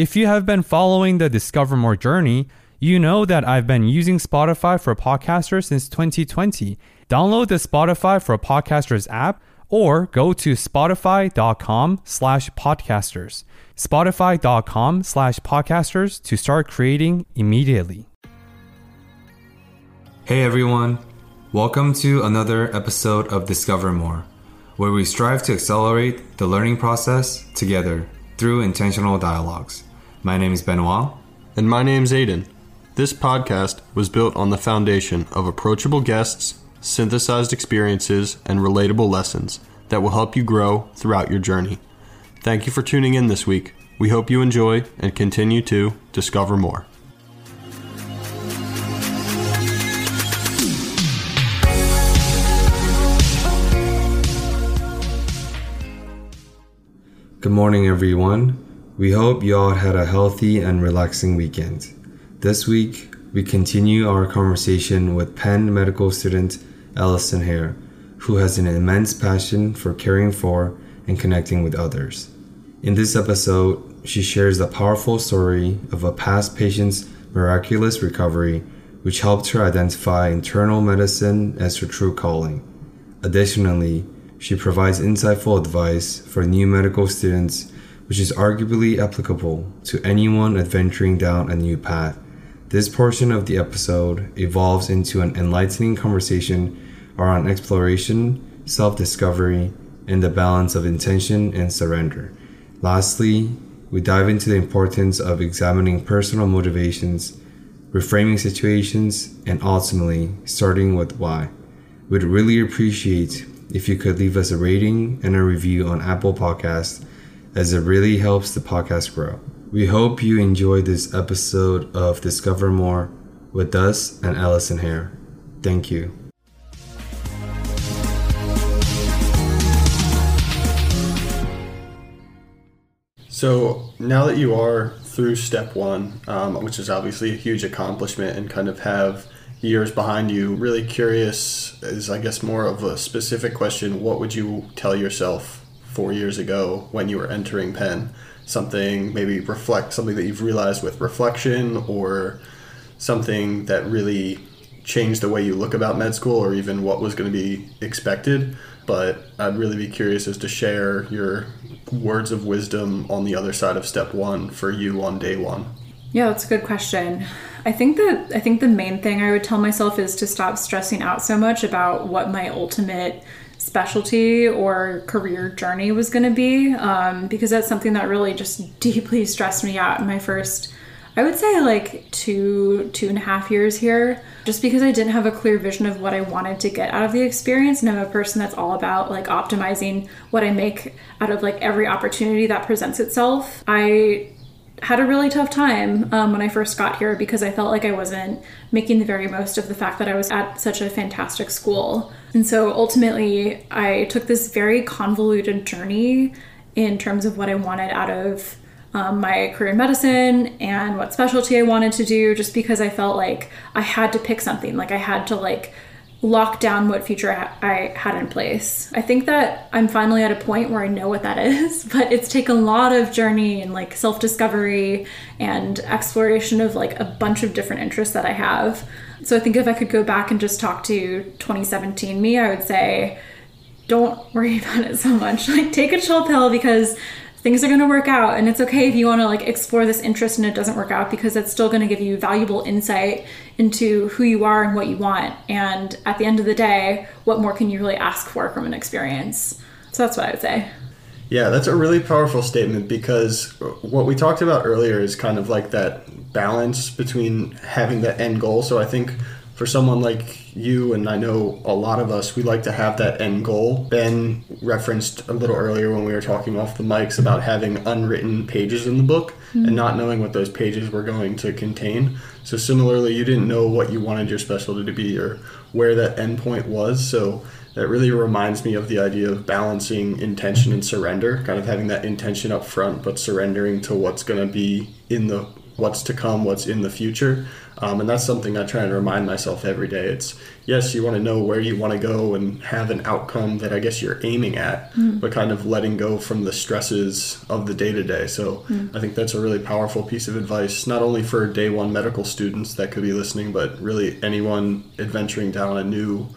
If you have been following the Discover More journey, you know that I've been using Spotify for Podcasters since 2020. Download the Spotify for Podcasters app or go to spotify.com slash podcasters. Spotify.com slash podcasters to start creating immediately. Hey everyone, welcome to another episode of Discover More, where we strive to accelerate the learning process together through intentional dialogues. My name is Benoit. And my name's Aiden. This podcast was built on the foundation of approachable guests, synthesized experiences, and relatable lessons that will help you grow throughout your journey. Thank you for tuning in this week. We hope you enjoy and continue to discover more. Good morning, everyone. We hope you all had a healthy and relaxing weekend. This week, we continue our conversation with Penn medical student Allison Hare, who has an immense passion for caring for and connecting with others. In this episode, she shares the powerful story of a past patient's miraculous recovery, which helped her identify internal medicine as her true calling. Additionally, she provides insightful advice for new medical students which is arguably applicable to anyone adventuring down a new path. This portion of the episode evolves into an enlightening conversation around exploration, self discovery, and the balance of intention and surrender. Lastly, we dive into the importance of examining personal motivations, reframing situations, and ultimately starting with why. We'd really appreciate if you could leave us a rating and a review on Apple Podcasts as it really helps the podcast grow. We hope you enjoyed this episode of Discover More with us and Allison Hare. Thank you. So now that you are through step one, um, which is obviously a huge accomplishment, and kind of have years behind you, really curious is, I guess, more of a specific question. What would you tell yourself four years ago when you were entering Penn? Something maybe reflect something that you've realized with reflection, or something that really changed the way you look about med school, or even what was going to be expected. But I'd really be curious as to share your words of wisdom on the other side of step one for you on day one. Yeah, that's a good question. I think that I think the main thing I would tell myself is to stop stressing out so much about what my ultimate specialty or career journey was going to be um, because that's something that really just deeply stressed me out in my first i would say like two two and a half years here. Just because i didn't have a clear vision of what i wanted to get out of the experience and i'm a person that's all about like optimizing what i make out of like every opportunity that presents itself i had a really tough time um, when I first got here because I felt like I wasn't making the very most of the fact that I was at such a fantastic school. And so ultimately, I took this very convoluted journey in terms of what I wanted out of um, my career in medicine and what specialty I wanted to do, just because I felt like I had to pick something. Like I had to like lock down what future I had in place. I think that I'm finally at a point where I know what that is, but it's taken a lot of journey and like self discovery and exploration of like a bunch of different interests that I have. So I think if I could go back and just talk to 2017 me, I would say, don't worry about it so much. Like take a chill pill because things are going to work out and it's okay if you want to like explore this interest and it doesn't work out because it's still going to give you valuable insight into who you are and what you want. And at the end of the day what more can you really ask for from an experience? So that's what i would say. Yeah that's a really powerful statement because what we talked about earlier is kind of like that balance between having that end goal. So i think for someone like you, and I know a lot of us, we like to have that end goal. Ben referenced a little earlier when we were talking off the mics about having unwritten pages in the book and hmm. not knowing what those pages were going to contain. So, similarly, you didn't know what you wanted your specialty to be or where that endpoint was. So, that really reminds me of the idea of balancing intention and surrender, kind of having that intention up front, but surrendering to what's going to be in the what's to come, what's in the future. Um, and that's something I try and remind myself every day. It's yes, you want to know where you want to go and have an outcome that I guess you're aiming at, but kind of letting go from the stresses of the day to day. So I think that's a really powerful piece of advice, not only for day one medical students that could be listening, but really anyone adventuring down a new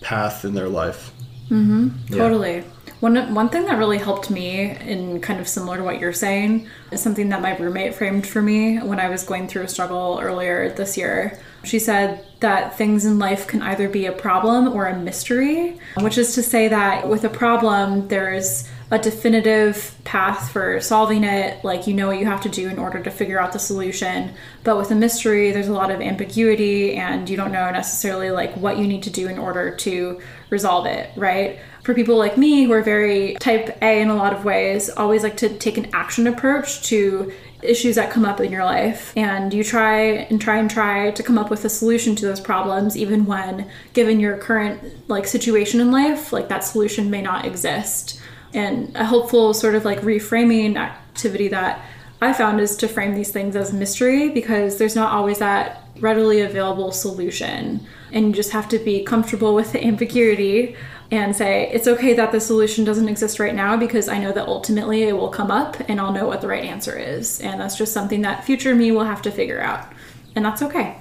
path in their life. Mm-hmm. Totally. One one thing that really helped me, and kind of similar to what you're saying, is something that my roommate framed for me when I was going through a struggle earlier this year. She said that things in life can either be a problem or a mystery, which is to say that with a problem, there's a definitive path for solving it, like you know what you have to do in order to figure out the solution. But with a mystery, there's a lot of ambiguity and you don't know necessarily like what you need to do in order to resolve it, right? For people like me who are very type A in a lot of ways, always like to take an action approach to issues that come up in your life and you try and try and try to come up with a solution to those problems even when given your current like situation in life like that solution may not exist and a helpful sort of like reframing activity that I found is to frame these things as mystery because there's not always that readily available solution. And you just have to be comfortable with the ambiguity and say, it's okay that the solution doesn't exist right now because I know that ultimately it will come up and I'll know what the right answer is. And that's just something that future me will have to figure out. And that's okay.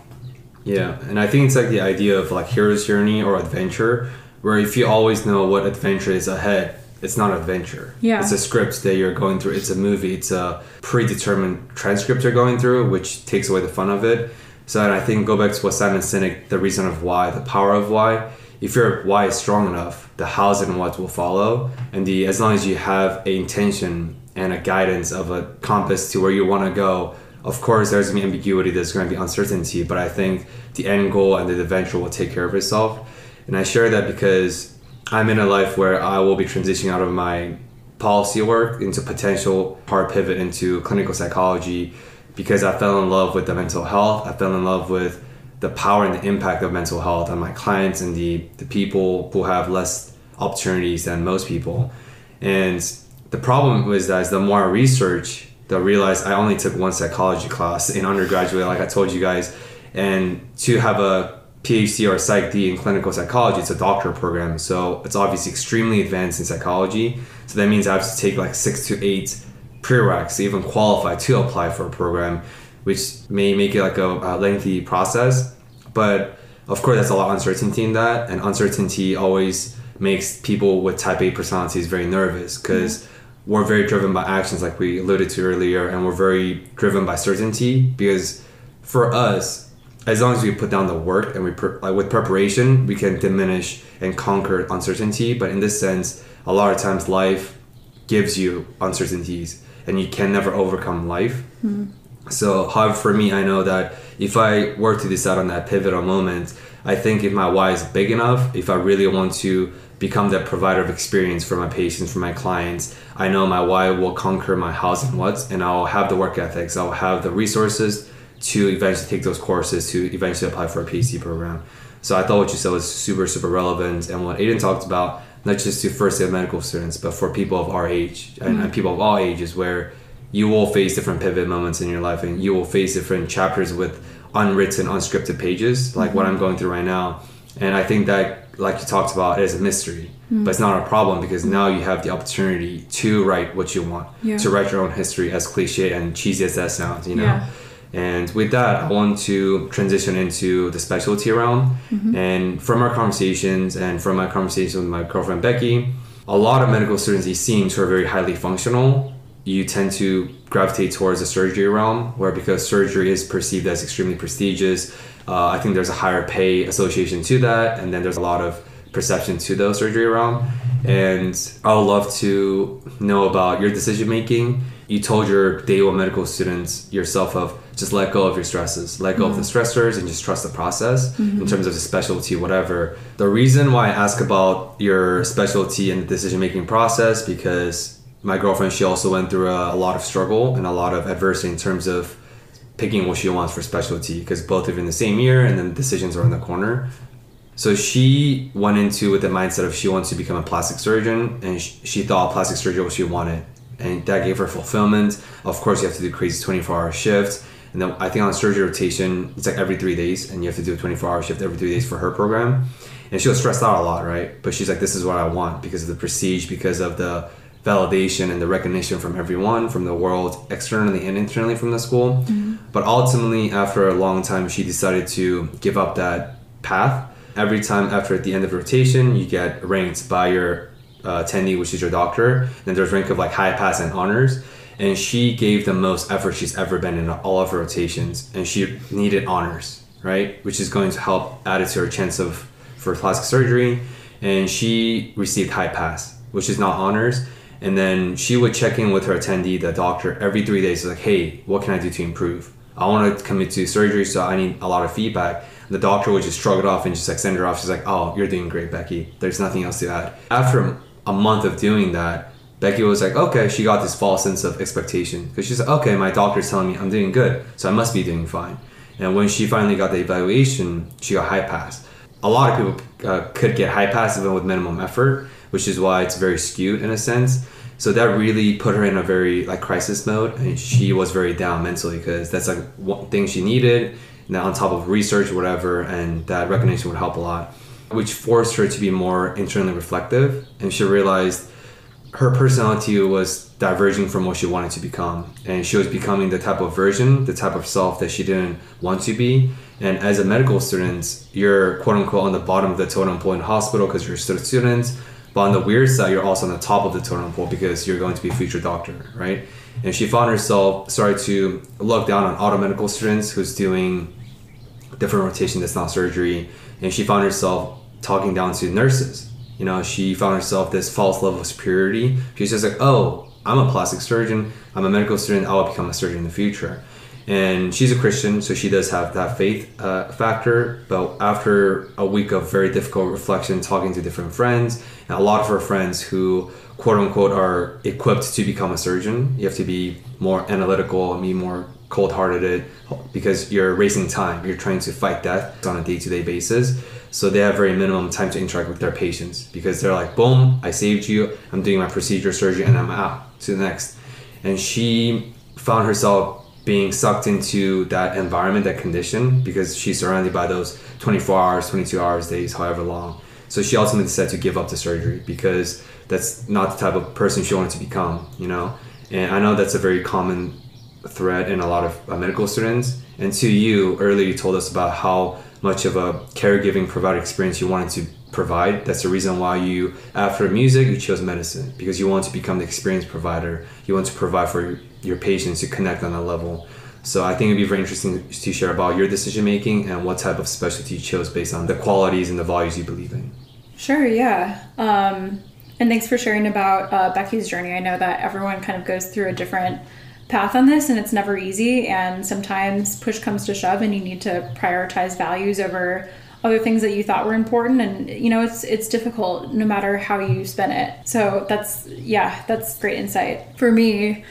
Yeah, and I think it's like the idea of like hero's journey or adventure, where if you always know what adventure is ahead, it's not adventure. Yeah. It's a script that you're going through. It's a movie. It's a predetermined transcript you're going through, which takes away the fun of it. So I think go back to what Simon Sinek, the reason of why, the power of why. If your why is strong enough, the hows and what will follow, and the as long as you have a intention and a guidance of a compass to where you want to go, of course there's gonna be ambiguity, there's gonna be uncertainty, but I think the end goal and the adventure will take care of itself. And I share that because I'm in a life where I will be transitioning out of my policy work into potential hard pivot into clinical psychology because I fell in love with the mental health. I fell in love with the power and the impact of mental health on my clients and the, the people who have less opportunities than most people. And the problem was that the more I research, the realize I only took one psychology class in undergraduate, like I told you guys, and to have a PhD or PsyD in clinical psychology, it's a doctorate program. So it's obviously extremely advanced in psychology. So that means I have to take like six to eight prereqs to even qualify to apply for a program, which may make it like a, a lengthy process. But of course, there's a lot of uncertainty in that, and uncertainty always makes people with type A personalities very nervous because mm-hmm. we're very driven by actions, like we alluded to earlier, and we're very driven by certainty because for us, as long as we put down the work and we pre- like with preparation, we can diminish and conquer uncertainty. But in this sense, a lot of times life gives you uncertainties, and you can never overcome life. Hmm. So, however, for me, I know that if I were to decide on that pivotal moment, I think if my why is big enough, if I really want to become that provider of experience for my patients, for my clients, I know my why will conquer my hows and whats, and I'll have the work ethics, I'll have the resources to eventually take those courses to eventually apply for a PhD program. So I thought what you said was super, super relevant, and what Aiden talked about, not just to first year medical students, but for people of our age and, and mm-hmm. people of all ages, where you will face different pivot moments in your life and you will face different chapters with unwritten unscripted pages like what mm-hmm. i'm going through right now and i think that like you talked about is a mystery mm-hmm. but it's not a problem because now you have the opportunity to write what you want Yeah. to write your own history as cliche and cheesy as that sounds you know Yeah. And with that i want to transition into the specialty realm. And from our conversations and from my conversation with my girlfriend becky a lot of medical students it seems who are very highly functional. You tend to gravitate towards the surgery realm, where because surgery is perceived as extremely prestigious, uh, I think there's a higher pay association to that, and then there's a lot of perception to the surgery realm. And I would love to know about your decision making you told your day one medical students yourself of just let go of your stresses, let go of the mm-hmm. stressors, and just trust the process in mm-hmm. terms of the specialty, whatever. The reason why I ask about your specialty and the decision making process because my girlfriend she also went through a, a lot of struggle and a lot of adversity in terms of picking what she wants for specialty because both are in the same year and then decisions are in the corner. So she went into with the mindset of she wants to become a plastic surgeon, and she, she thought plastic surgery was what she wanted, and that gave her fulfillment. Of course, you have to do crazy twenty four hour shifts, and then I think on surgery rotation, it's like every three days, and you have to do a twenty four hour shift every three days for her program. And she was stressed out a lot, right? But she's like, this is what I want because of the prestige, because of the validation and the recognition from everyone, from the world, externally and internally from the school. But ultimately, after a long time, she decided to give up that path. Every time after at the end of rotation, you get ranked by your uh, attendee, which is your doctor. Then there's rank of like high pass and honors. And she gave the most effort she's ever been in all of her rotations, and she needed honors, right? Which is going to help add it to her chance of for plastic surgery. And she received high pass, which is not honors. And then she would check in with her attendee, the doctor, every three days, like, hey, what can I do to improve? I want to commit to surgery, so I need a lot of feedback. The doctor would just shrug it off and just like send her off. She's like, oh, you're doing great, Becky. There's nothing else to add. After a month of doing that, Becky was like, okay, she got this false sense of expectation because she's like, okay, my doctor's telling me I'm doing good, so I must be doing fine. And when she finally got the evaluation, she got high pass. A lot of people uh, could get high pass even with minimum effort, which is why it's very skewed in a sense. So that really put her in a very like crisis mode, and she was very down mentally because that's like one thing she needed. And then on top of research, whatever, and that recognition would help a lot, which forced her to be more internally reflective. And she realized her personality was diverging from what she wanted to become and she was becoming the type of version the type of self that she didn't want to be. And as a medical student you're quote unquote on the bottom of the totem pole in hospital because you're still a student. But on the weird side you're also on the top of the totem pole because you're going to be a future doctor right? And she found herself started to look down on auto medical students who's doing different rotation that's not surgery. And she found herself talking down to nurses you know she found herself this false level of superiority. She's just like oh i'm a plastic surgeon. I'm a medical student. I will become a surgeon in the future. And she's a christian so she does have that faith uh, factor. But after a week of very difficult reflection talking to different friends and a lot of her friends who quote unquote are equipped to become a surgeon you have to be more analytical and be more cold-hearted because you're racing time. You're trying to fight death on a day-to-day basis so they have very minimum time to interact with their patients because they're like boom i saved you. I'm doing my procedure surgery and i'm out. To the next. And she found herself being sucked into that environment that condition because she's surrounded by those 24 hours 22 hours days however long. So she ultimately decided to give up the surgery because that's not the type of person she wanted to become you know? And i know that's a very common thread in a lot of uh, medical students. And to you, earlier you told us about how much of a caregiving provider experience you wanted to provide. That's the reason why you, after music, you chose medicine because you want to become the experience provider. You want to provide for your, patients to connect on that level. So I think it'd be very interesting to share about your decision making and what type of specialty you chose based on the qualities and the values you believe in. Sure, yeah. Um, and thanks for sharing about uh, Becky's journey. I know that everyone kind of goes through a different path on this and it's never easy and sometimes push comes to shove and you need to prioritize values over other things that you thought were important and you know it's it's difficult no matter how you spin it. So that's yeah that's great insight. For me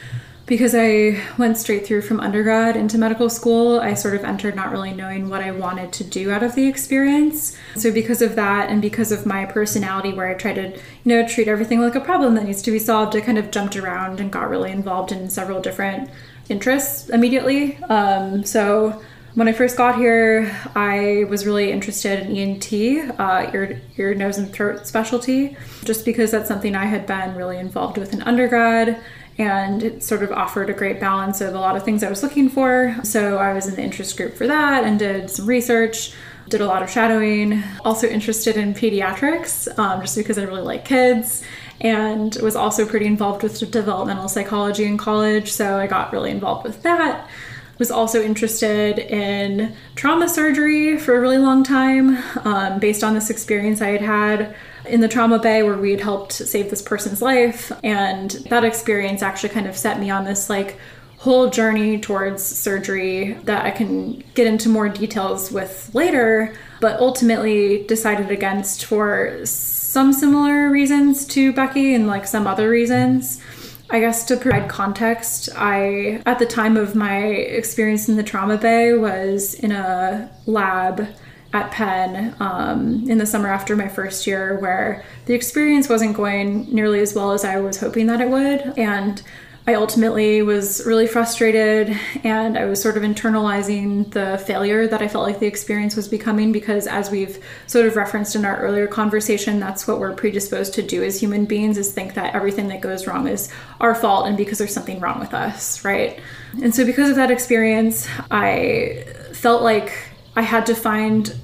because I went straight through from undergrad into medical school, I sort of entered not really knowing what I wanted to do out of the experience. So because of that and because of my personality where I try to, you know, treat everything like a problem that needs to be solved, I kind of jumped around and got really involved in several different interests immediately. Um, so when I first got here, I was really interested in ENT, uh, ear, ear, nose, and throat specialty, just because that's something I had been really involved with in undergrad and it sort of offered a great balance of a lot of things I was looking for. So I was in the interest group for that and did some research, did a lot of shadowing. Also interested in pediatrics, um, just because I really like kids, and was also pretty involved with developmental psychology in college. So I got really involved with that. was also interested in trauma surgery for a really long time um, based on this experience I had had in the trauma bay where we had helped save this person's life. And that experience actually kind of set me on this like whole journey towards surgery that I can get into more details with later, but ultimately decided against for some similar reasons to Becky and like some other reasons. I guess to provide context, I, at the time of my experience in the trauma bay, was in a lab at Penn um, in the summer after my first year where the experience wasn't going nearly as well as I was hoping that it would. And I ultimately was really frustrated and I was sort of internalizing the failure that I felt like the experience was becoming because as we've sort of referenced in our earlier conversation, that's what we're predisposed to do as human beings is think that everything that goes wrong is our fault and because there's something wrong with us, right? And so because of that experience, I felt like I had to find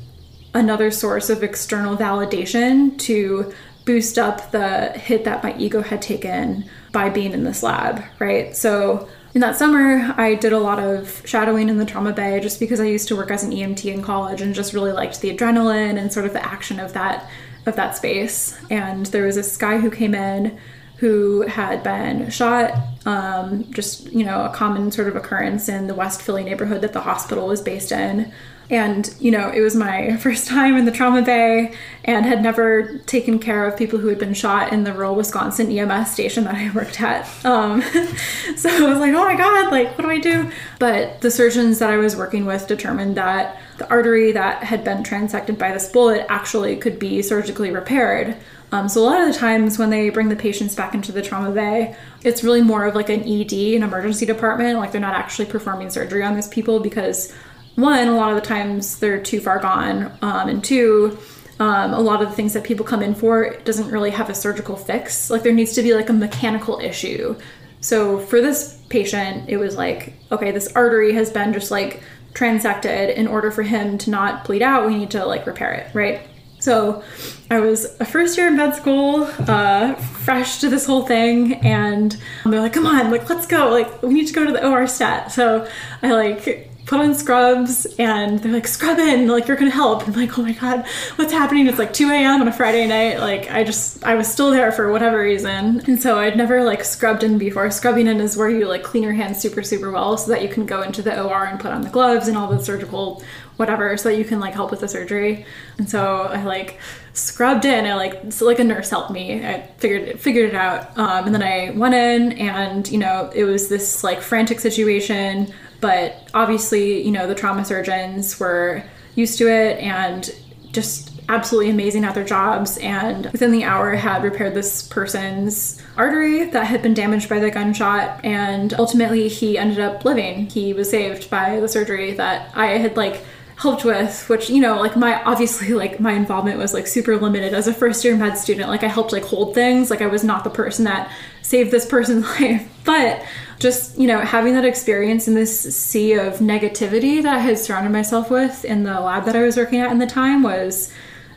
another source of external validation to boost up the hit that my ego had taken by being in this lab, right? So in that summer, I did a lot of shadowing in the trauma bay just because I used to work as an EMT in college and just really liked the adrenaline and sort of the action of that of that space. And there was this guy who came in who had been shot, um, just you know, a common sort of occurrence in the West Philly neighborhood that the hospital was based in. And, you know, it was my first time in the trauma bay and had never taken care of people who had been shot in the rural Wisconsin EMS station that I worked at. Um, so I was like, oh my God, like, what do I do? But the surgeons that I was working with determined that the artery that had been transected by this bullet actually could be surgically repaired. Um, so a lot of the times when they bring the patients back into the trauma bay, it's really more of like an ED, an emergency department. Like they're not actually performing surgery on these people because one, a lot of the times they're too far gone, um, and two, um, a lot of the things that people come in for doesn't really have a surgical fix. Like there needs to be like a mechanical issue. So for this patient, it was like, okay, this artery has been just like transected. In order for him to not bleed out, we need to like repair it, right? So I was a first year in med school, uh, fresh to this whole thing, and they're like, come on, like, let's go. Like, we need to go to the OR stat. So I like put on scrubs and they're like scrub in like you're gonna help. And I'm like oh my god what's happening? It's like 2 a.m on a friday night like i just i was still there for whatever reason. And so i'd never like scrubbed in before. Scrubbing in is where you like clean your hands super super well so that you can go into the or and put on the gloves and all the surgical whatever so that you can like help with the surgery. And so i like scrubbed in. I like so like a nurse helped me. I figured it, figured it out. Um, and then i went in and you know it was this like frantic situation but obviously, you know, the trauma surgeons were used to it and just absolutely amazing at their jobs. And within the hour had repaired this person's artery that had been damaged by the gunshot. And ultimately he ended up living. He was saved by the surgery that i had like helped with which you know like my obviously like my involvement was like super limited as a first year med student. Like i helped like hold things. Like i was not the person that saved this person's life. But just you know having that experience in this sea of negativity that i had surrounded myself with in the lab that i was working at in the time was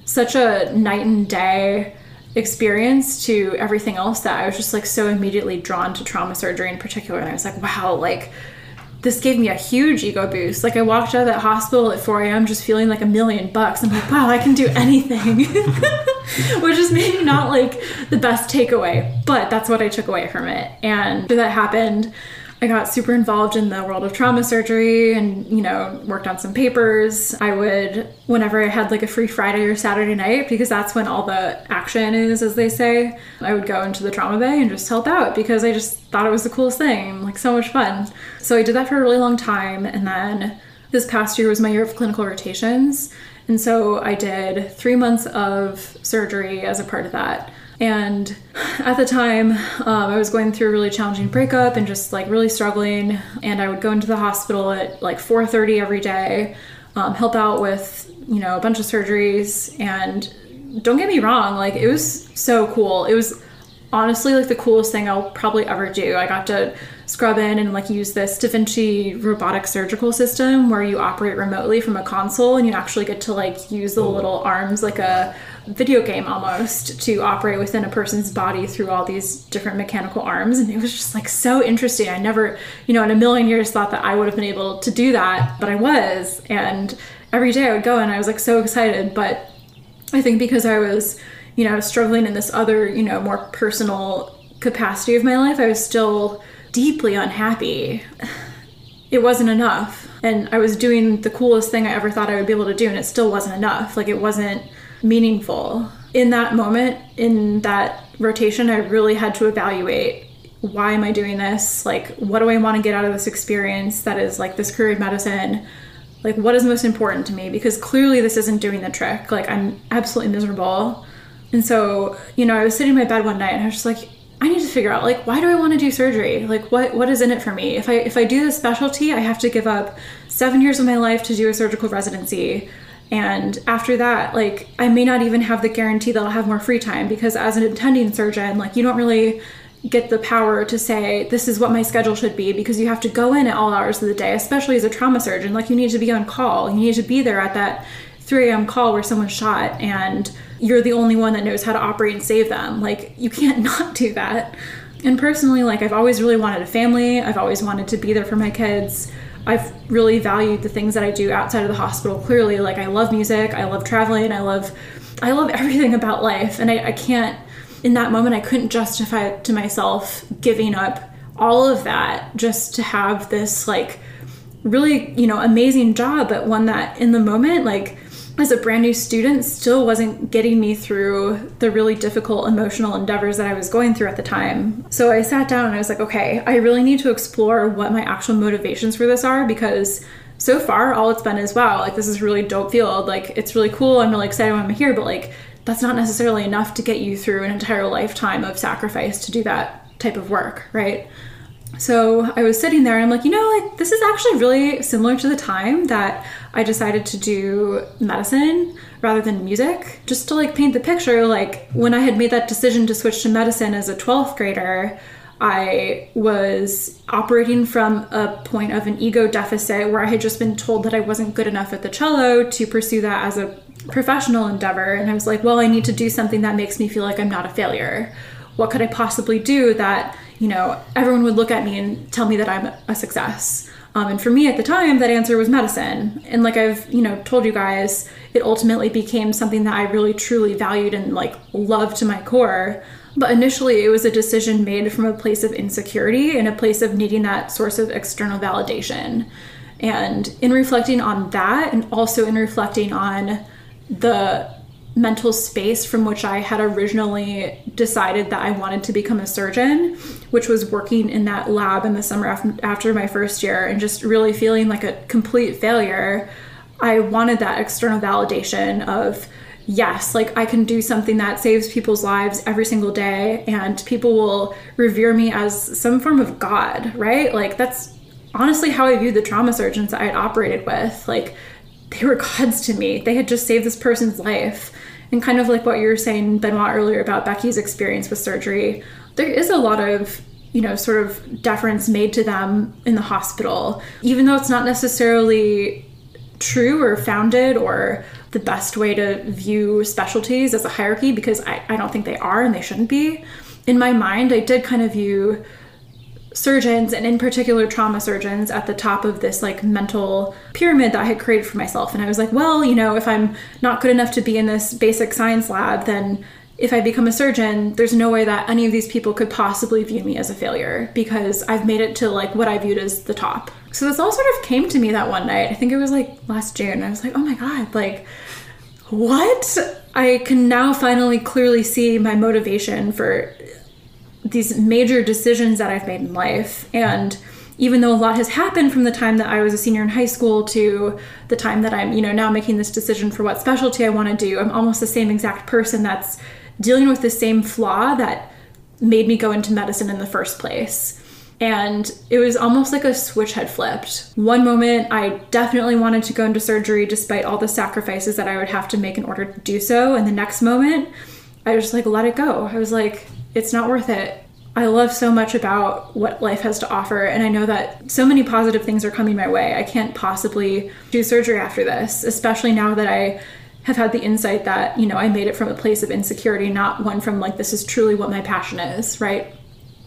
such a night and day experience to everything else that i was just like so immediately drawn to trauma surgery in particular. And i was like wow like this gave me a huge ego boost. Like I walked out of that hospital at 4 a.m. just feeling like a million bucks. I'm like, wow, I can do anything. Which is maybe not like the best takeaway, but that's what I took away from it. And that happened. I got super involved in the world of trauma surgery and, you know, worked on some papers. I would, whenever I had like a free Friday or Saturday night, because that's when all the action is, as they say, I would go into the trauma bay and just help out because I just thought it was the coolest thing, like so much fun. So I did that for a really long time. And then this past year was my year of clinical rotations. And so I did three months of surgery as a part of that. And at the time, um, I was going through a really challenging breakup and just like really struggling. And I would go into the hospital at like 4:30 every day, um, help out with you know a bunch of surgeries. And don't get me wrong, like it was so cool. It was honestly like the coolest thing I'll probably ever do. I got to scrub in and like use this Da Vinci robotic surgical system where you operate remotely from a console and you actually get to like use the little arms like a video game almost to operate within a person's body through all these different mechanical arms. And it was just like so interesting. I never, you know, in a million years thought that I would have been able to do that, but I was. And every day I would go and I was like so excited. But I think because I was, you know, struggling in this other, you know, more personal capacity of my life, I was still deeply unhappy. It wasn't enough. And I was doing the coolest thing I ever thought I would be able to do, and it still wasn't enough. Like, it wasn't meaningful. In that moment, in that rotation, I really had to evaluate why am I doing this? Like, what do I want to get out of this experience that is like this career in medicine? Like, what is most important to me? Because clearly, this isn't doing the trick. Like, I'm absolutely miserable. And so, you know, I was sitting in my bed one night and I was just like, I need to figure out like why do I want to do surgery? Like what what is in it for me? If I if I do this specialty, I have to give up 7 years of my life to do a surgical residency. And after that, like I may not even have the guarantee that I'll have more free time because as an attending surgeon, like you don't really get the power to say this is what my schedule should be because you have to go in at all hours of the day, especially as a trauma surgeon. Like you need to be on call. You need to be there at that 3 a.m. call where someone's shot and you're the only one that knows how to operate and save them. Like you can't not do that. And personally, like I've always really wanted a family. I've always wanted to be there for my kids. I've really valued the things that I do outside of the hospital. Clearly, like I love music, I love traveling, I love, I love everything about life, and I, I can't. In that moment, I couldn't justify to myself giving up all of that just to have this like really you know amazing job, but one that in the moment like as a brand new student still wasn't getting me through the really difficult emotional endeavors that I was going through at the time. So I sat down and I was like, okay, I really need to explore what my actual motivations for this are because so far all it's been is wow, like this is really dope field. Like it's really cool. I'm really excited I'm here, but like that's not necessarily enough to get you through an entire lifetime of sacrifice to do that type of work, right? So I was sitting there and I'm like, you know, like this is actually really similar to the time that I decided to do medicine rather than music. Just to like paint the picture, like when I had made that decision to switch to medicine as a 12th grader, I was operating from a point of an ego deficit where I had just been told that I wasn't good enough at the cello to pursue that as a professional endeavor. And I was like, well, I need to do something that makes me feel like I'm not a failure. What could I possibly do that you know, everyone would look at me and tell me that I'm a success. Um, and for me at the time, that answer was medicine. And like I've, you know, told you guys, it ultimately became something that I really truly valued and like loved to my core. But initially, it was a decision made from a place of insecurity and a place of needing that source of external validation. And in reflecting on that, and also in reflecting on the mental space from which I had originally decided that I wanted to become a surgeon, which was working in that lab in the summer after my first year and just really feeling like a complete failure. I wanted that external validation of, yes, like I can do something that saves people's lives every single day and people will revere me as some form of God, right? Like that's honestly how I viewed the trauma surgeons I had operated with. Like they were gods to me. They had just saved this person's life. And kind of like what you were saying, Benoit, earlier about Becky's experience with surgery, there is a lot of you know, sort of deference made to them in the hospital, even though it's not necessarily true or founded or the best way to view specialties as a hierarchy because I, I don't think they are and they shouldn't be. In my mind, I did kind of view surgeons and in particular trauma surgeons at the top of this like mental pyramid that I had created for myself. And I was like, well, you know, if I'm not good enough to be in this basic science lab, then if I become a surgeon, there's no way that any of these people could possibly view me as a failure because I've made it to like what I viewed as the top. So this all sort of came to me that one night. I think it was like last June. I was like, oh my God, like, what? I can now finally clearly see my motivation for these major decisions that I've made in life. And even though a lot has happened from the time that I was a senior in high school to the time that I'm, you know, now making this decision for what specialty I want to do, I'm almost the same exact person that's dealing with the same flaw that made me go into medicine in the first place. And it was almost like a switch had flipped. One moment, I definitely wanted to go into surgery despite all the sacrifices that I would have to make in order to do so. And the next moment, I just like let it go. I was like, it's not worth it. I love so much about what life has to offer, and I know that so many positive things are coming my way. I can't possibly do surgery after this, especially now that I have had the insight that, you know, I made it from a place of insecurity, not one from like, this is truly what my passion is, right?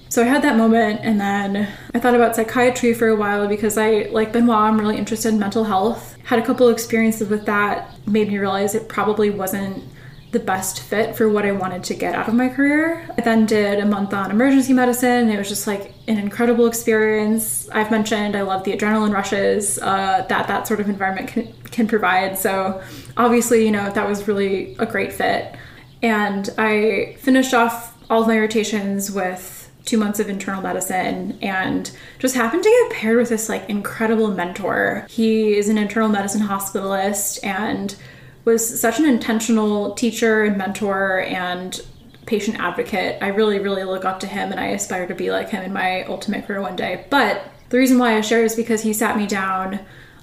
So I had that moment and then I thought about psychiatry for a while because I, like Benoit, I'm really interested in mental health. Had a couple experiences with that, made me realize it probably wasn't the best fit for what I wanted to get out of my career. I then did a month on emergency medicine. It was just like an incredible experience. I've mentioned I love the adrenaline rushes uh, that that sort of environment can, can provide. So obviously, you know, that was really a great fit. And I finished off all of my rotations with two months of internal medicine and just happened to get paired with this like incredible mentor. He is an internal medicine hospitalist and was such an intentional teacher and mentor and patient advocate. I really, really look up to him and I aspire to be like him in my ultimate career one day. But the reason why I share is because he sat me down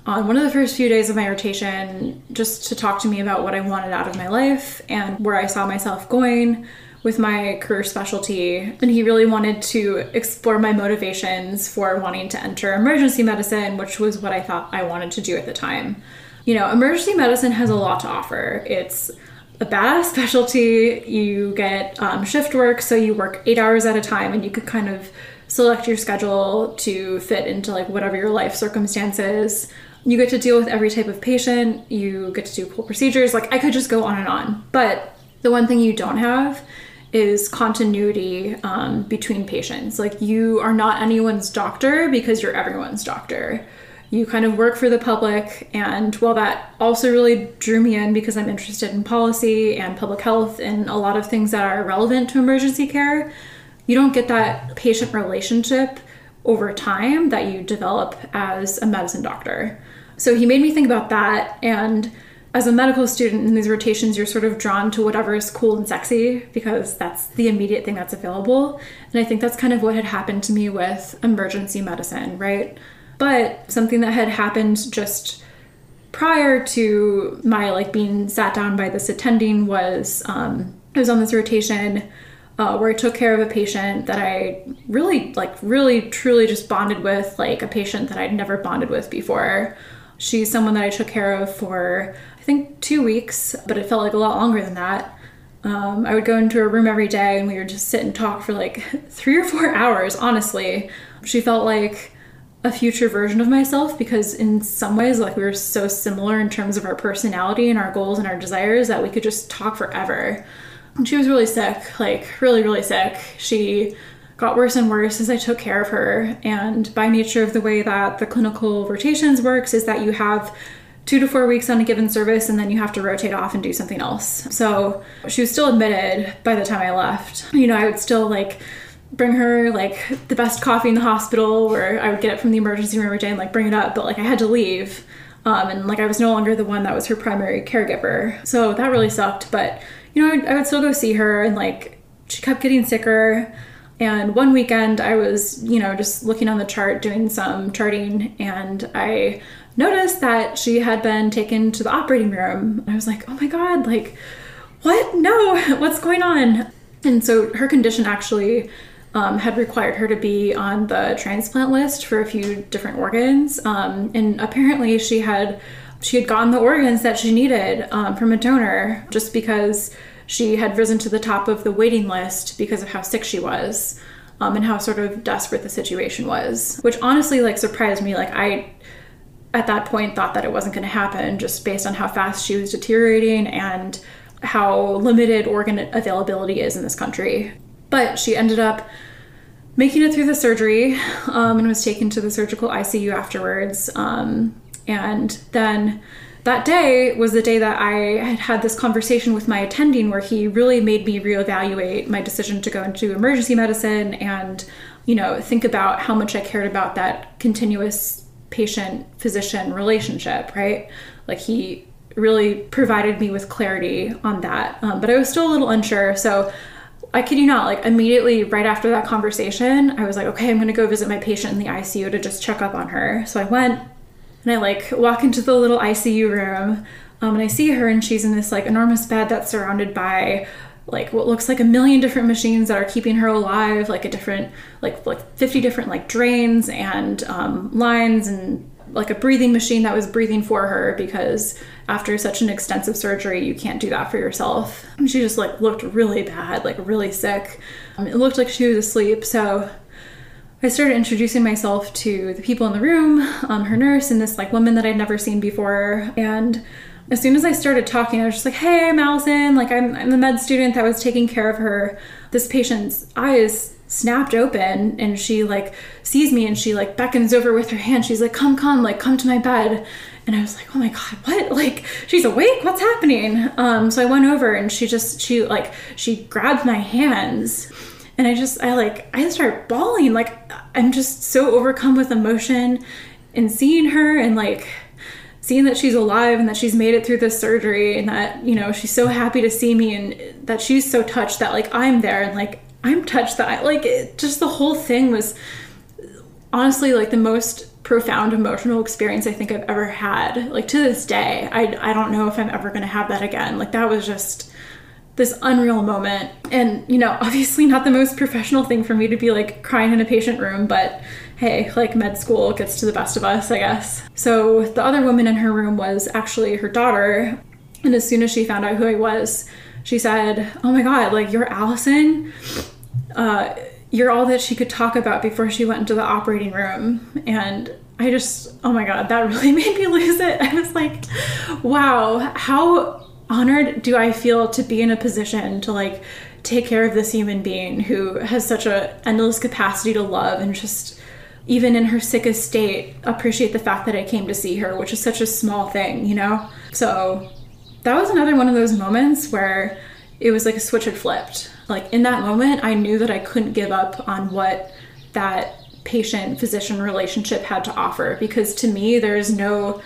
on one of the first few days of my rotation just to talk to me about what I wanted out of my life and where I saw myself going with my career specialty. And he really wanted to explore my motivations for wanting to enter emergency medicine, which was what I thought I wanted to do at the time. You know, emergency medicine has a lot to offer. It's a badass specialty. You get um, shift work, so you work eight hours at a time, and you could kind of select your schedule to fit into like whatever your life circumstances. You get to deal with every type of patient. You get to do cool procedures. Like I could just go on and on. But the one thing you don't have is continuity um, between patients. Like you are not anyone's doctor because you're everyone's doctor. You kind of work for the public, and while that also really drew me in because I'm interested in policy and public health and a lot of things that are relevant to emergency care, you don't get that patient relationship over time that you develop as a medicine doctor. So he made me think about that and as a medical student in these rotations, you're sort of drawn to whatever is cool and sexy because that's the immediate thing that's available. And I think that's kind of what had happened to me with emergency medicine, right? But something that had happened just prior to my like being sat down by this attending was um, I was on this rotation uh, where I took care of a patient that I really like, really truly just bonded with, like a patient that I'd never bonded with before. She's someone that I took care of for I think two weeks, but it felt like a lot longer than that. Um, I would go into her room every day and we would just sit and talk for like three or four hours, honestly. She felt like a future version of myself because, in some ways, like we were so similar in terms of our personality and our goals and our desires that we could just talk forever. And she was really sick, like really, really sick. She got worse and worse as I took care of her. And by nature of the way that the clinical rotations works, is that you have two to four weeks on a given service and then you have to rotate off and do something else. So she was still admitted by the time I left. You know, I would still like bring her like the best coffee in the hospital where I would get it from the emergency room every day and like bring it up, but like I had to leave. Um, and like I was no longer the one that was her primary caregiver. So that really sucked. But, you know, I, I would still go see her and like she kept getting sicker. And one weekend I was, you know, just looking on the chart, doing some charting, and I noticed that she had been taken to the operating room. I was like, oh my God, like, what? No, what's going on? And so her condition actually um, had required her to be on the transplant list for a few different organs. Um, and apparently she had she had gotten the organs that she needed um, from a donor just because she had risen to the top of the waiting list because of how sick she was. Um, and how sort of desperate the situation was, which honestly like surprised me. Like I at that point thought that it wasn't going to happen just based on how fast she was deteriorating and how limited organ availability is in this country. But she ended up making it through the surgery um, and was taken to the surgical ICU afterwards. Um, and then that day was the day that I had had this conversation with my attending where he really made me reevaluate my decision to go into emergency medicine and, you know, think about how much I cared about that continuous patient physician relationship, right? Like he really provided me with clarity on that. Um, but I was still a little unsure. So I kid you not, like immediately right after that conversation, I was like, okay, I'm gonna go visit my patient in the ICU to just check up on her. So I went and I like walk into the little ICU room um, and I see her and she's in this like enormous bed that's surrounded by like what looks like a million different machines that are keeping her alive, like a different, like like 50 different like drains and um, lines and like a breathing machine that was breathing for her because after such an extensive surgery, you can't do that for yourself. And she just like looked really bad, like really sick. Um, it looked like she was asleep. So I started introducing myself to the people in the room, um, her nurse, and this like woman that I'd never seen before. And as soon as I started talking, I was just like, "Hey, I'm Allison. Like, I'm, I'm the med student that was taking care of her." This patient's eyes snapped open and she like sees me and she like beckons over with her hand she's like come come like come to my bed and i was like oh my god what? Like she's awake what's happening? Um so i went over and she just she like she grabbed my hands. And i just i like i start bawling. Like i'm just so overcome with emotion and seeing her and like seeing that she's alive and that she's made it through this surgery and that you know she's so happy to see me and that she's so touched that like i'm there and like I'm touched that I like it, just the whole thing was honestly like the most profound emotional experience I think I've ever had. Like to this day, I I don't know if I'm ever going to have that again. Like that was just this unreal moment. And you know, obviously not the most professional thing for me to be like crying in a patient room, but hey, like med school gets to the best of us, I guess. So the other woman in her room was actually her daughter. And as soon as she found out who I was, she said, Oh my God, like you're Allison? uh, you're all that she could talk about before she went into the operating room. And I just, oh my God, that really made me lose it. I was like, wow, how honored do I feel to be in a position to like take care of this human being who has such a endless capacity to love and just even in her sickest state appreciate the fact that I came to see her, which is such a small thing, you know? So that was another one of those moments where it was like a switch had flipped. Like in that moment, I knew that I couldn't give up on what that patient physician relationship had to offer because to me, there's no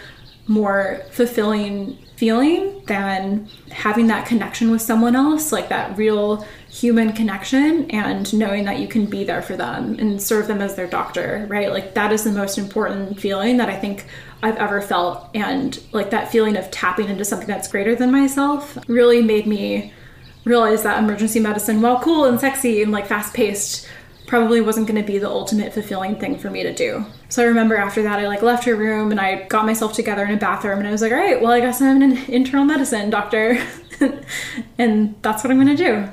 more fulfilling feeling than having that connection with someone else, like that real human connection, and knowing that you can be there for them and serve them as their doctor, right? Like that is the most important feeling that I think I've ever felt. And like that feeling of tapping into something that's greater than myself really made me realized that emergency medicine, while cool and sexy and like fast paced, probably wasn't going to be the ultimate fulfilling thing for me to do. So I remember after that, I like left her room and I got myself together in a bathroom and I was like, all right, well, I guess I'm an internal medicine doctor. and that's what I'm going to do.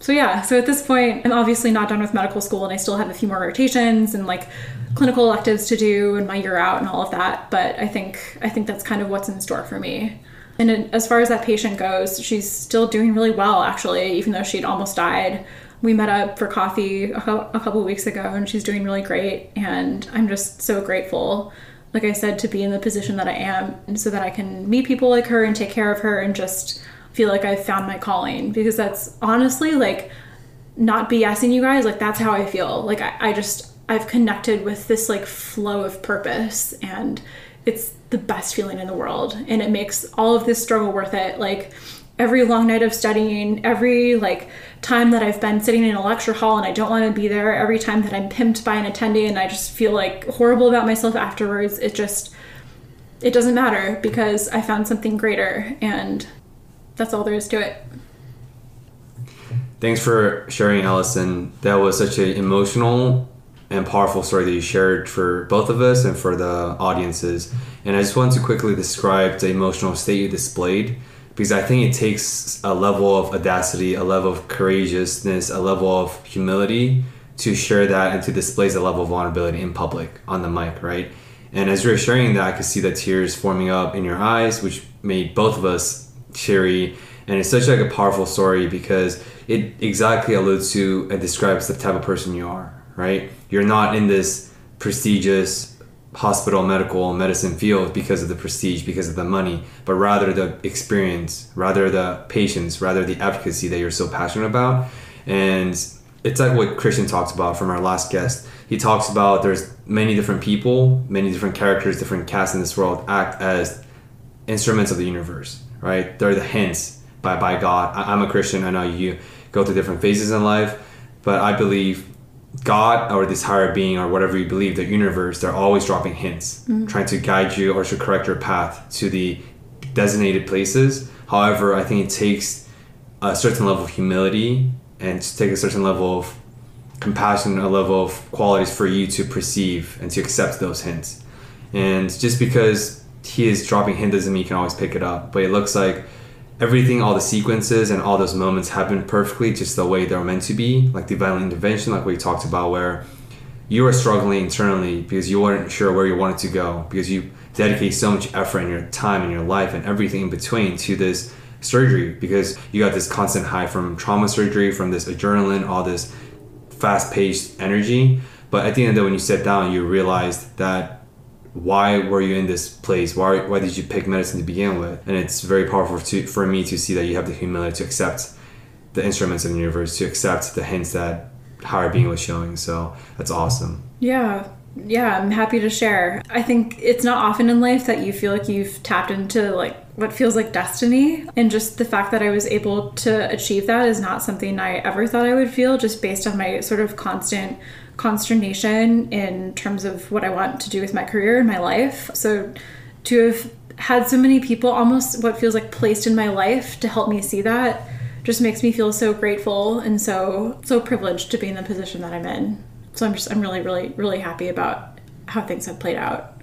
So yeah, so at this point, I'm obviously not done with medical school and I still have a few more rotations and like clinical electives to do and my year out and all of that, but I think I think that's kind of what's in store for me. And as far as that patient goes, she's still doing really well, actually, even though she'd almost died. We met up for coffee a, couple weeks ago, and she's doing really great. And I'm just so grateful, like I said, to be in the position that I am, so that I can meet people like her and take care of her and just feel like I've found my calling. Because that's honestly like not BSing you guys, like that's how I feel. Like I, I just, I've connected with this like flow of purpose and it's the best feeling in the world and it makes all of this struggle worth it. Like every long night of studying every like time that i've been sitting in a lecture hall and i don't want to be there every time that i'm pimped by an attendee and i just feel like horrible about myself afterwards it just it doesn't matter because i found something greater and that's all there is to it. Thanks for sharing allison. That was such an emotional and powerful story that you shared for both of us and for the audiences. And I just want to quickly describe the emotional state you displayed because I think it takes a level of audacity, a level of courageousness, a level of humility to share that and to display the level of vulnerability in public on the mic, right? And as you were sharing that, I could see the tears forming up in your eyes, which made both of us teary. And it's such like a powerful story because it exactly alludes to and describes the type of person you are, right? You're not in this prestigious hospital, medical, medicine field because of the prestige, because of the money, but rather the experience, rather the patience, rather the advocacy that you're so passionate about. And it's like what Christian talks about from our last guest. He talks about there's many different people, many different characters, different casts in this world act as instruments of the universe, right? They're the hints by, by God. I, I'm a Christian. I know you go through different phases in life, but I believe God or this higher being or whatever you believe, the universe, they're always dropping hints, mm-hmm. trying to guide you or to correct your path to the designated places. However, I think it takes a certain level of humility and to take a certain level of compassion, a level of qualities for you to perceive and to accept those hints. And just because he is dropping hints doesn't mean you can always pick it up. But it looks like everything, all the sequences and all those moments happen perfectly just the way they're meant to be. Like divine intervention, like we talked about, where you were struggling internally because you weren't sure where you wanted to go because you dedicate so much effort and your time and your life and everything in between to this surgery because you got this constant high from trauma surgery, from this adrenaline, all this fast paced energy. But at the end of the day, when you sit down, you realized that why were you in this place? Why, why did you pick medicine to begin with? And it's very powerful to, for me to see that you have the humility to accept the instruments of the universe, to accept the hints that higher being was showing. So that's awesome. Yeah. Yeah, I'm happy to share. I think it's not often in life that you feel like you've tapped into like what feels like destiny. And just the fact that I was able to achieve that is not something I ever thought I would feel just based on my sort of constant consternation in terms of what I want to do with my career and my life. So to have had so many people almost what feels like placed in my life to help me see that just makes me feel so grateful and so so privileged to be in the position that I'm in. So I'm just I'm really really really happy about how things have played out.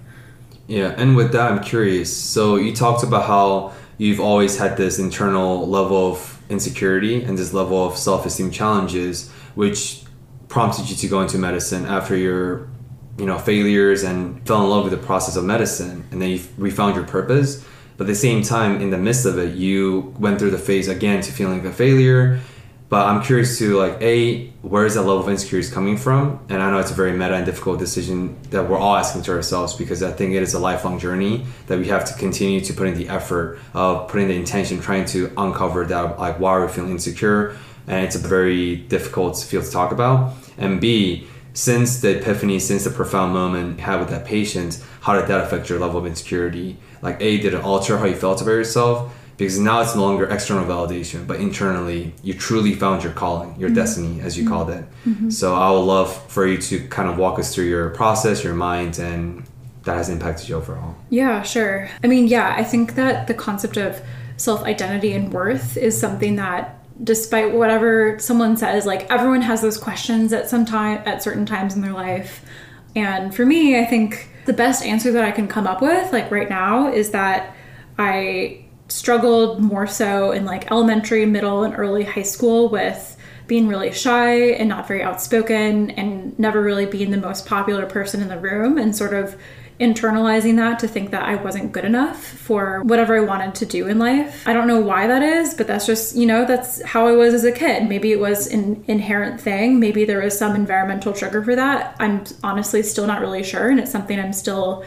Yeah, and with that I'm curious. So you talked about how you've always had this internal level of insecurity and this level of self-esteem challenges which prompted you to go into medicine after your you know failures and fell in love with the process of medicine and then you refound your purpose. But at the same time in the midst of it you went through the phase again to feeling like a failure. But i'm curious to like a where is that level of insecurity coming from? And i know it's a very meta and difficult decision that we're all asking to ourselves because i think it is a lifelong journey that we have to continue to put in the effort of putting the intention trying to uncover that like why are we feeling insecure and it's a very difficult field to talk about. And B, since the epiphany, since the profound moment you had with that patient, how did that affect your level of insecurity? Like, A, did it alter how you felt about yourself? Because now it's no longer external validation, but internally, you truly found your calling, your mm-hmm. destiny, as you mm-hmm. called it. Mm-hmm. So I would love for you to kind of walk us through your process, your mind, and that has impacted you overall. Yeah, sure. I mean, yeah, I think that the concept of self identity and worth is something that despite whatever someone says like everyone has those questions at some time at certain times in their life. And for me i think the best answer that i can come up with like right now is that i struggled more so in like elementary middle and early high school with being really shy and not very outspoken and never really being the most popular person in the room and sort of internalizing that to think that I wasn't good enough for whatever I wanted to do in life. I don't know why that is, but that's just, you know, that's how I was as a kid. Maybe it was an inherent thing. Maybe there was some environmental trigger for that. I'm honestly still not really sure. And it's something I'm still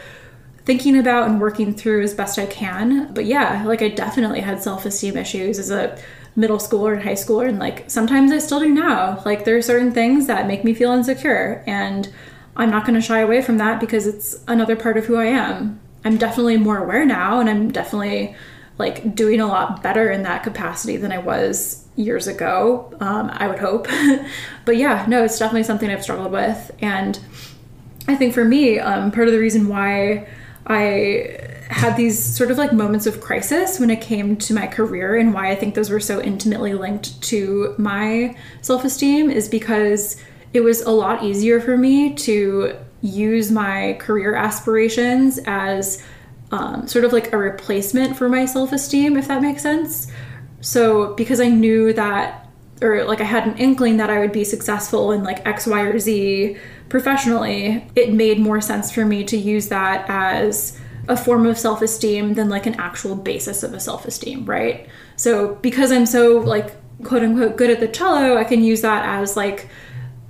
thinking about and working through as best I can. But yeah, like I definitely had self esteem issues as a middle schooler and high schooler. And like sometimes I still do now. Like there are certain things that make me feel insecure. And I'm not going to shy away from that because it's another part of who I am. I'm definitely more aware now and I'm definitely like doing a lot better in that capacity than I was years ago. Um, I would hope. but yeah, no, it's definitely something I've struggled with. And I think for me, um, part of the reason why I had these sort of like moments of crisis when it came to my career and why I think those were so intimately linked to my self esteem is because it was a lot easier for me to use my career aspirations as um, sort of like a replacement for my self esteem, if that makes sense. So, because I knew that, or like I had an inkling that I would be successful in like X, Y, or Z professionally, it made more sense for me to use that as a form of self esteem than like an actual basis of a self esteem, right? So, because I'm so like quote unquote good at the cello, I can use that as like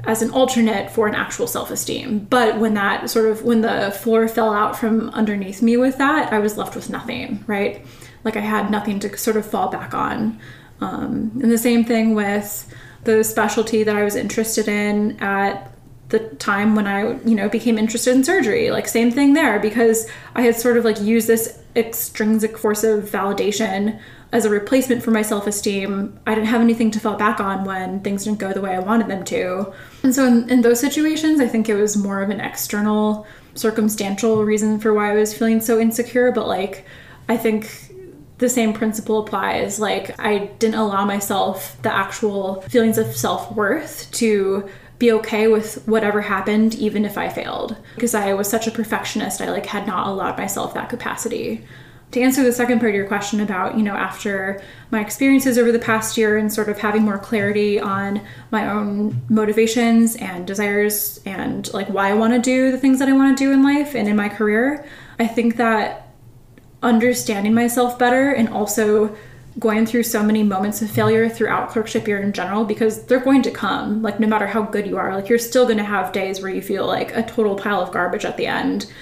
as an alternate for an actual self-esteem. But when that sort of when the floor fell out from underneath me with that i was left with nothing right? Like i had nothing to sort of fall back on. Um, and the same thing with the specialty that i was interested in at the time when i you know became interested in surgery. Like same thing there because i had sort of like used this extrinsic force of validation as a replacement for my self esteem, I didn't have anything to fall back on when things didn't go the way I wanted them to. And so, in, in, those situations, I think it was more of an external, circumstantial reason for why I was feeling so insecure. But, like, I think the same principle applies. Like, I didn't allow myself the actual feelings of self worth to be okay with whatever happened even if I failed because I was such a perfectionist I like had not allowed myself that capacity. To answer the second part of your question about, you know, after my experiences over the past year and sort of having more clarity on my own motivations and desires and like why I want to do the things that I want to do in life and in my career, I think that understanding myself better and also going through so many moments of failure throughout clerkship year in general because they're going to come like no matter how good you are like you're still going to have days where you feel like a total pile of garbage at the end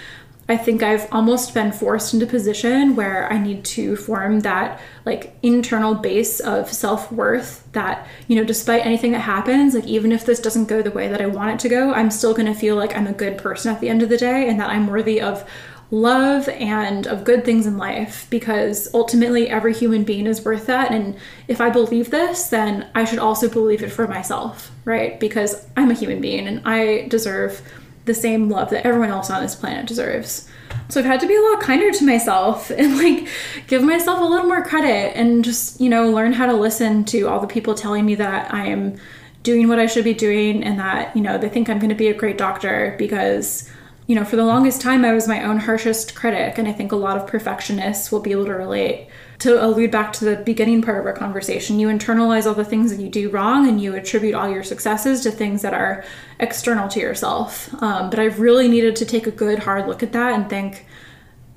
i think i've almost been forced into a position where i need to form that like internal base of self-worth that you know despite anything that happens like even if this doesn't go the way that i want it to go i'm still going to feel like i'm a good person at the end of the day and that i'm worthy of love and of good things in life because ultimately every human being is worth that. And if I believe this, then I should also believe it for myself, right? Because I'm a human being and I deserve the same love that everyone else on this planet deserves. So I've had to be a lot kinder to myself and like give myself a little more credit and just, you know, learn how to listen to all the people telling me that I am doing what I should be doing and that, you know, they think I'm going to be a great doctor because you know, for the longest time, I was my own harshest critic, and I think a lot of perfectionists will be able to relate. To allude back to the beginning part of our conversation, you internalize all the things that you do wrong and you attribute all your successes to things that are external to yourself. Um, but I've really needed to take a good, hard look at that and think,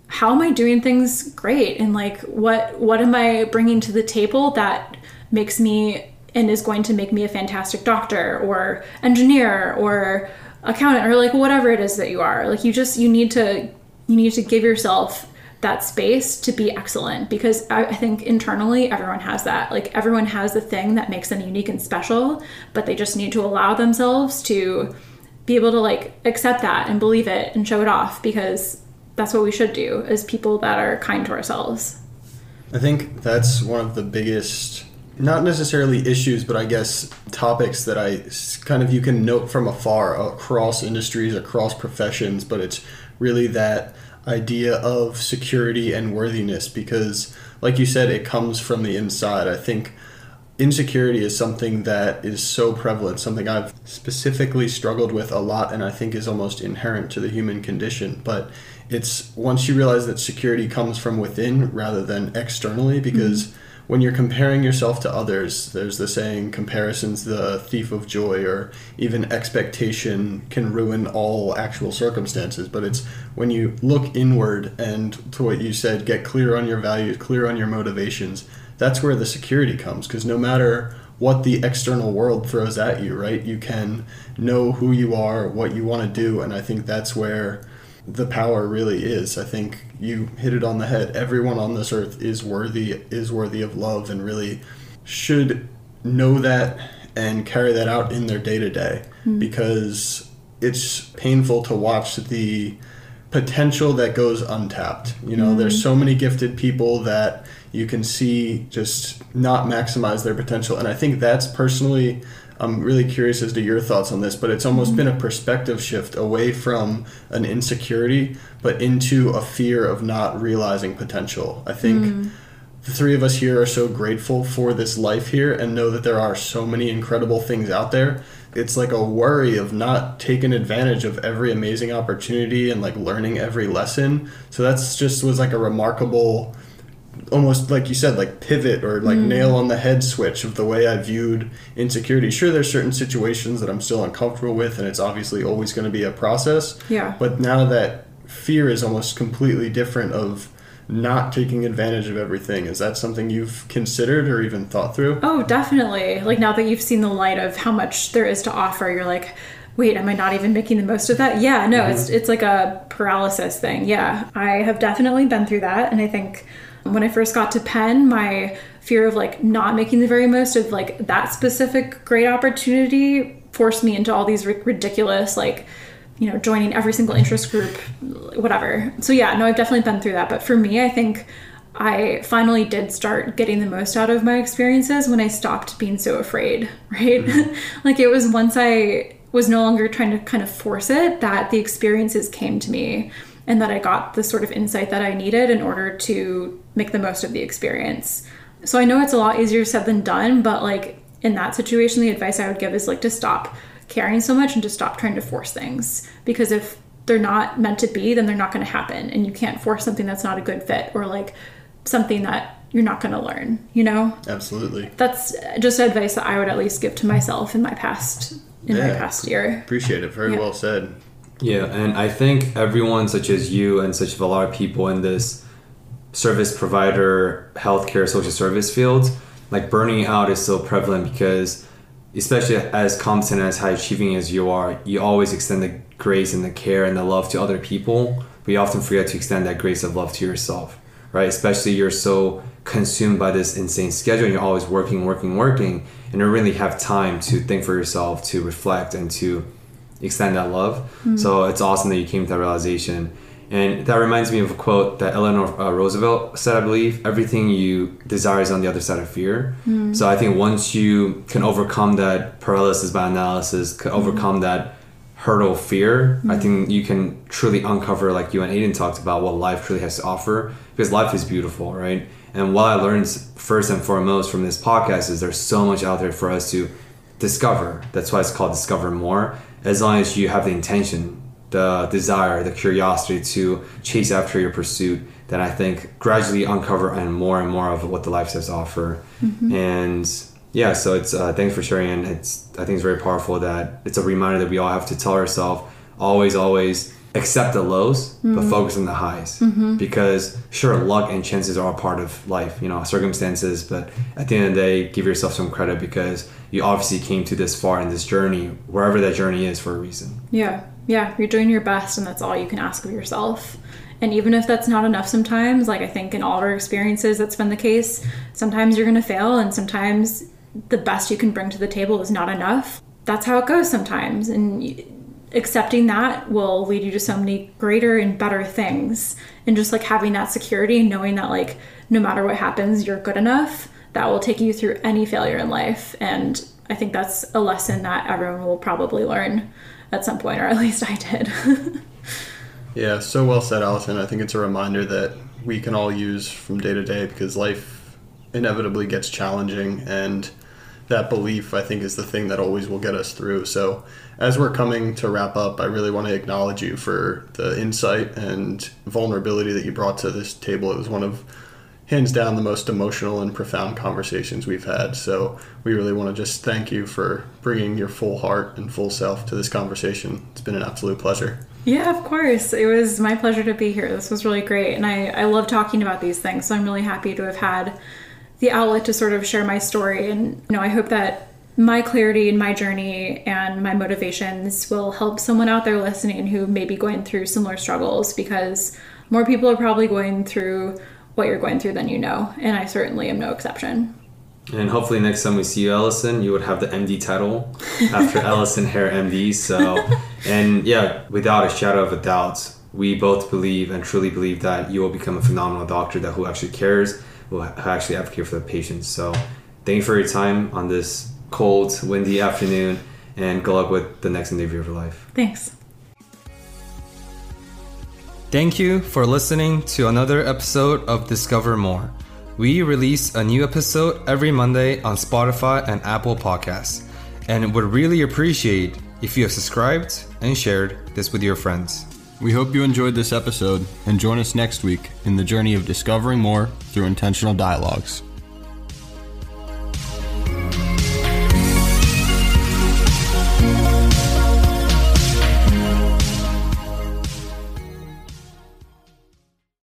how am I doing things great? And like, what what am I bringing to the table that makes me and is going to make me a fantastic doctor or engineer or accountant or like whatever it is that you are like you just you need to you need to give yourself that space to be excellent because I, I, think internally everyone has that. Like everyone has the thing that makes them unique and special but they just need to allow themselves to be able to like accept that and believe it and show it off because that's what we should do as people that are kind to ourselves. I think that's one of the biggest not necessarily issues, but I guess topics that I kind of you can note from afar across industries, across professions, but it's really that idea of security and worthiness because, like you said, it comes from the inside. I think insecurity is something that is so prevalent, something I've specifically struggled with a lot, and I think is almost inherent to the human condition. But it's once you realize that security comes from within rather than externally, because mm-hmm when you're comparing yourself to others, there's the saying, comparison's the thief of joy, or even expectation can ruin all actual circumstances. But it's when you look inward and, to what you said, get clear on your values, clear on your motivations, that's where the security comes. Because no matter what the external world throws at you, right, you can know who you are, what you want to do. And I think that's where the power really is. I think you hit it on the head. Everyone on this earth is worthy is worthy of love and really should know that and carry that out in their day to day because it's painful to watch the potential that goes untapped. You know, mm. there's so many gifted people that you can see just not maximize their potential and I think that's personally I'm really curious as to your thoughts on this, but it's almost mm-hmm. been a perspective shift away from an insecurity, but into a fear of not realizing potential. I think mm. the three of us here are so grateful for this life here and know that there are so many incredible things out there. It's like a worry of not taking advantage of every amazing opportunity and like learning every lesson. So that's just was like a remarkable almost like you said like pivot or like mm. nail on the head switch of the way i viewed insecurity. Sure there's certain situations that i'm still uncomfortable with and it's obviously always going to be a process. Yeah. But now that fear is almost completely different of not taking advantage of everything is that something you've considered or even thought through? Oh definitely. Like now that you've seen the light of how much there is to offer you're like wait am i not even making the most of that? Yeah no mm-hmm. it's it's like a paralysis thing. Yeah i have definitely been through that and i think when I first got to Penn, my fear of like not making the very most of like that specific great opportunity forced me into all these ridiculous like you know joining every single interest group whatever. So yeah no i've definitely been through that. But for me i think i finally did start getting the most out of my experiences when i stopped being so afraid right? Mm-hmm. like it was once i was no longer trying to kind of force it that the experiences came to me and that I got the sort of insight that I needed in order to make the most of the experience. So I know it's a lot easier said than done, but like in that situation, the advice I would give is like to stop caring so much and to stop trying to force things. Because if they're not meant to be, then they're not going to happen. And you can't force something that's not a good fit or like something that you're not going to learn, you know? Absolutely. That's just advice that I would at least give to myself in my past in my past year. Appreciate it. Very Yeah. well said. Yeah, and I think everyone, such as you and such a lot of people in this service provider, healthcare, social service field, like burning out is so prevalent because, especially as competent as high achieving as you are, you always extend the grace and the care and the love to other people, but you often forget to extend that grace of love to yourself, right? Especially you're so consumed by this insane schedule and you're always working, working, working, and you don't really have time to think for yourself, to reflect, and to extend that love. So hmm. it's awesome that you came to that realization. And that reminds me of a quote that Eleanor uh, Roosevelt said, I believe, everything you desire is on the other side of fear. Hmm. So I think once you can overcome that paralysis by analysis, can hmm. overcome that hurdle fear, I think you can truly uncover, like you and Aiden talked about, what life truly has to offer. Because life is beautiful, right? And what I learned first and foremost from this podcast is there's so much out there for us to discover. That's why it's called Discover More. As long as you have the intention, the desire, the curiosity to chase after your pursuit, then I think gradually uncover and more and more of what the life to offer. And yeah, so it's uh, thanks for sharing. And it's I think it's very powerful that it's a reminder that we all have to tell ourselves always, always accept the lows, but mm-hmm. focus on the highs. Mm-hmm. Because sure, luck and chances are a part of life, you know, circumstances. But at the end of the day, give yourself some credit because you obviously came to this far in this journey, wherever that journey is, for a reason. Yeah, yeah, you're doing your best, and that's all you can ask of yourself. And even if that's not enough sometimes, like I think in all our experiences, that's been the case. Sometimes you're going to fail, and sometimes the best you can bring to the table is not enough. That's how it goes sometimes. And accepting that will lead you to so many greater and better things. And just like having that security and knowing that, like, no matter what happens, you're good enough, that will take you through any failure in life. And I think that's a lesson that everyone will probably learn at some point, or at least I did. Yeah, so well said, Allison. I think it's a reminder that we can all use from day to day because life inevitably gets challenging, and that belief, I think, is the thing that always will get us through. So, as we're coming to wrap up, I really want to acknowledge you for the insight and vulnerability that you brought to this table. It was one of hands down the most emotional and profound conversations we've had. So we really want to just thank you for bringing your full heart and full self to this conversation. It's been an absolute pleasure. yeah, of course. It was my pleasure to be here. This was really great. And I, I love talking about these things. So I'm really happy to have had the outlet to sort of share my story. And, you know, I hope that my clarity and my journey and my motivations will help someone out there listening who may be going through similar struggles because more people are probably going through what you're going through than you know. And I certainly am no exception. And hopefully next time we see you, Allison, you would have the MD title after Allison Hare MD. So, and yeah, without a shadow of a doubt, we both believe and truly believe that you will become a phenomenal doctor that who actually cares, will actually advocate for the patients. So, thank you for your time on this cold, windy afternoon, and good luck with the next interview of your life. Thanks. Thank you for listening to another episode of Discover More. We release a new episode every Monday on Spotify and Apple Podcasts, and would really appreciate if you have subscribed and shared this with your friends. We hope you enjoyed this episode and join us next week in the journey of discovering more through intentional dialogues.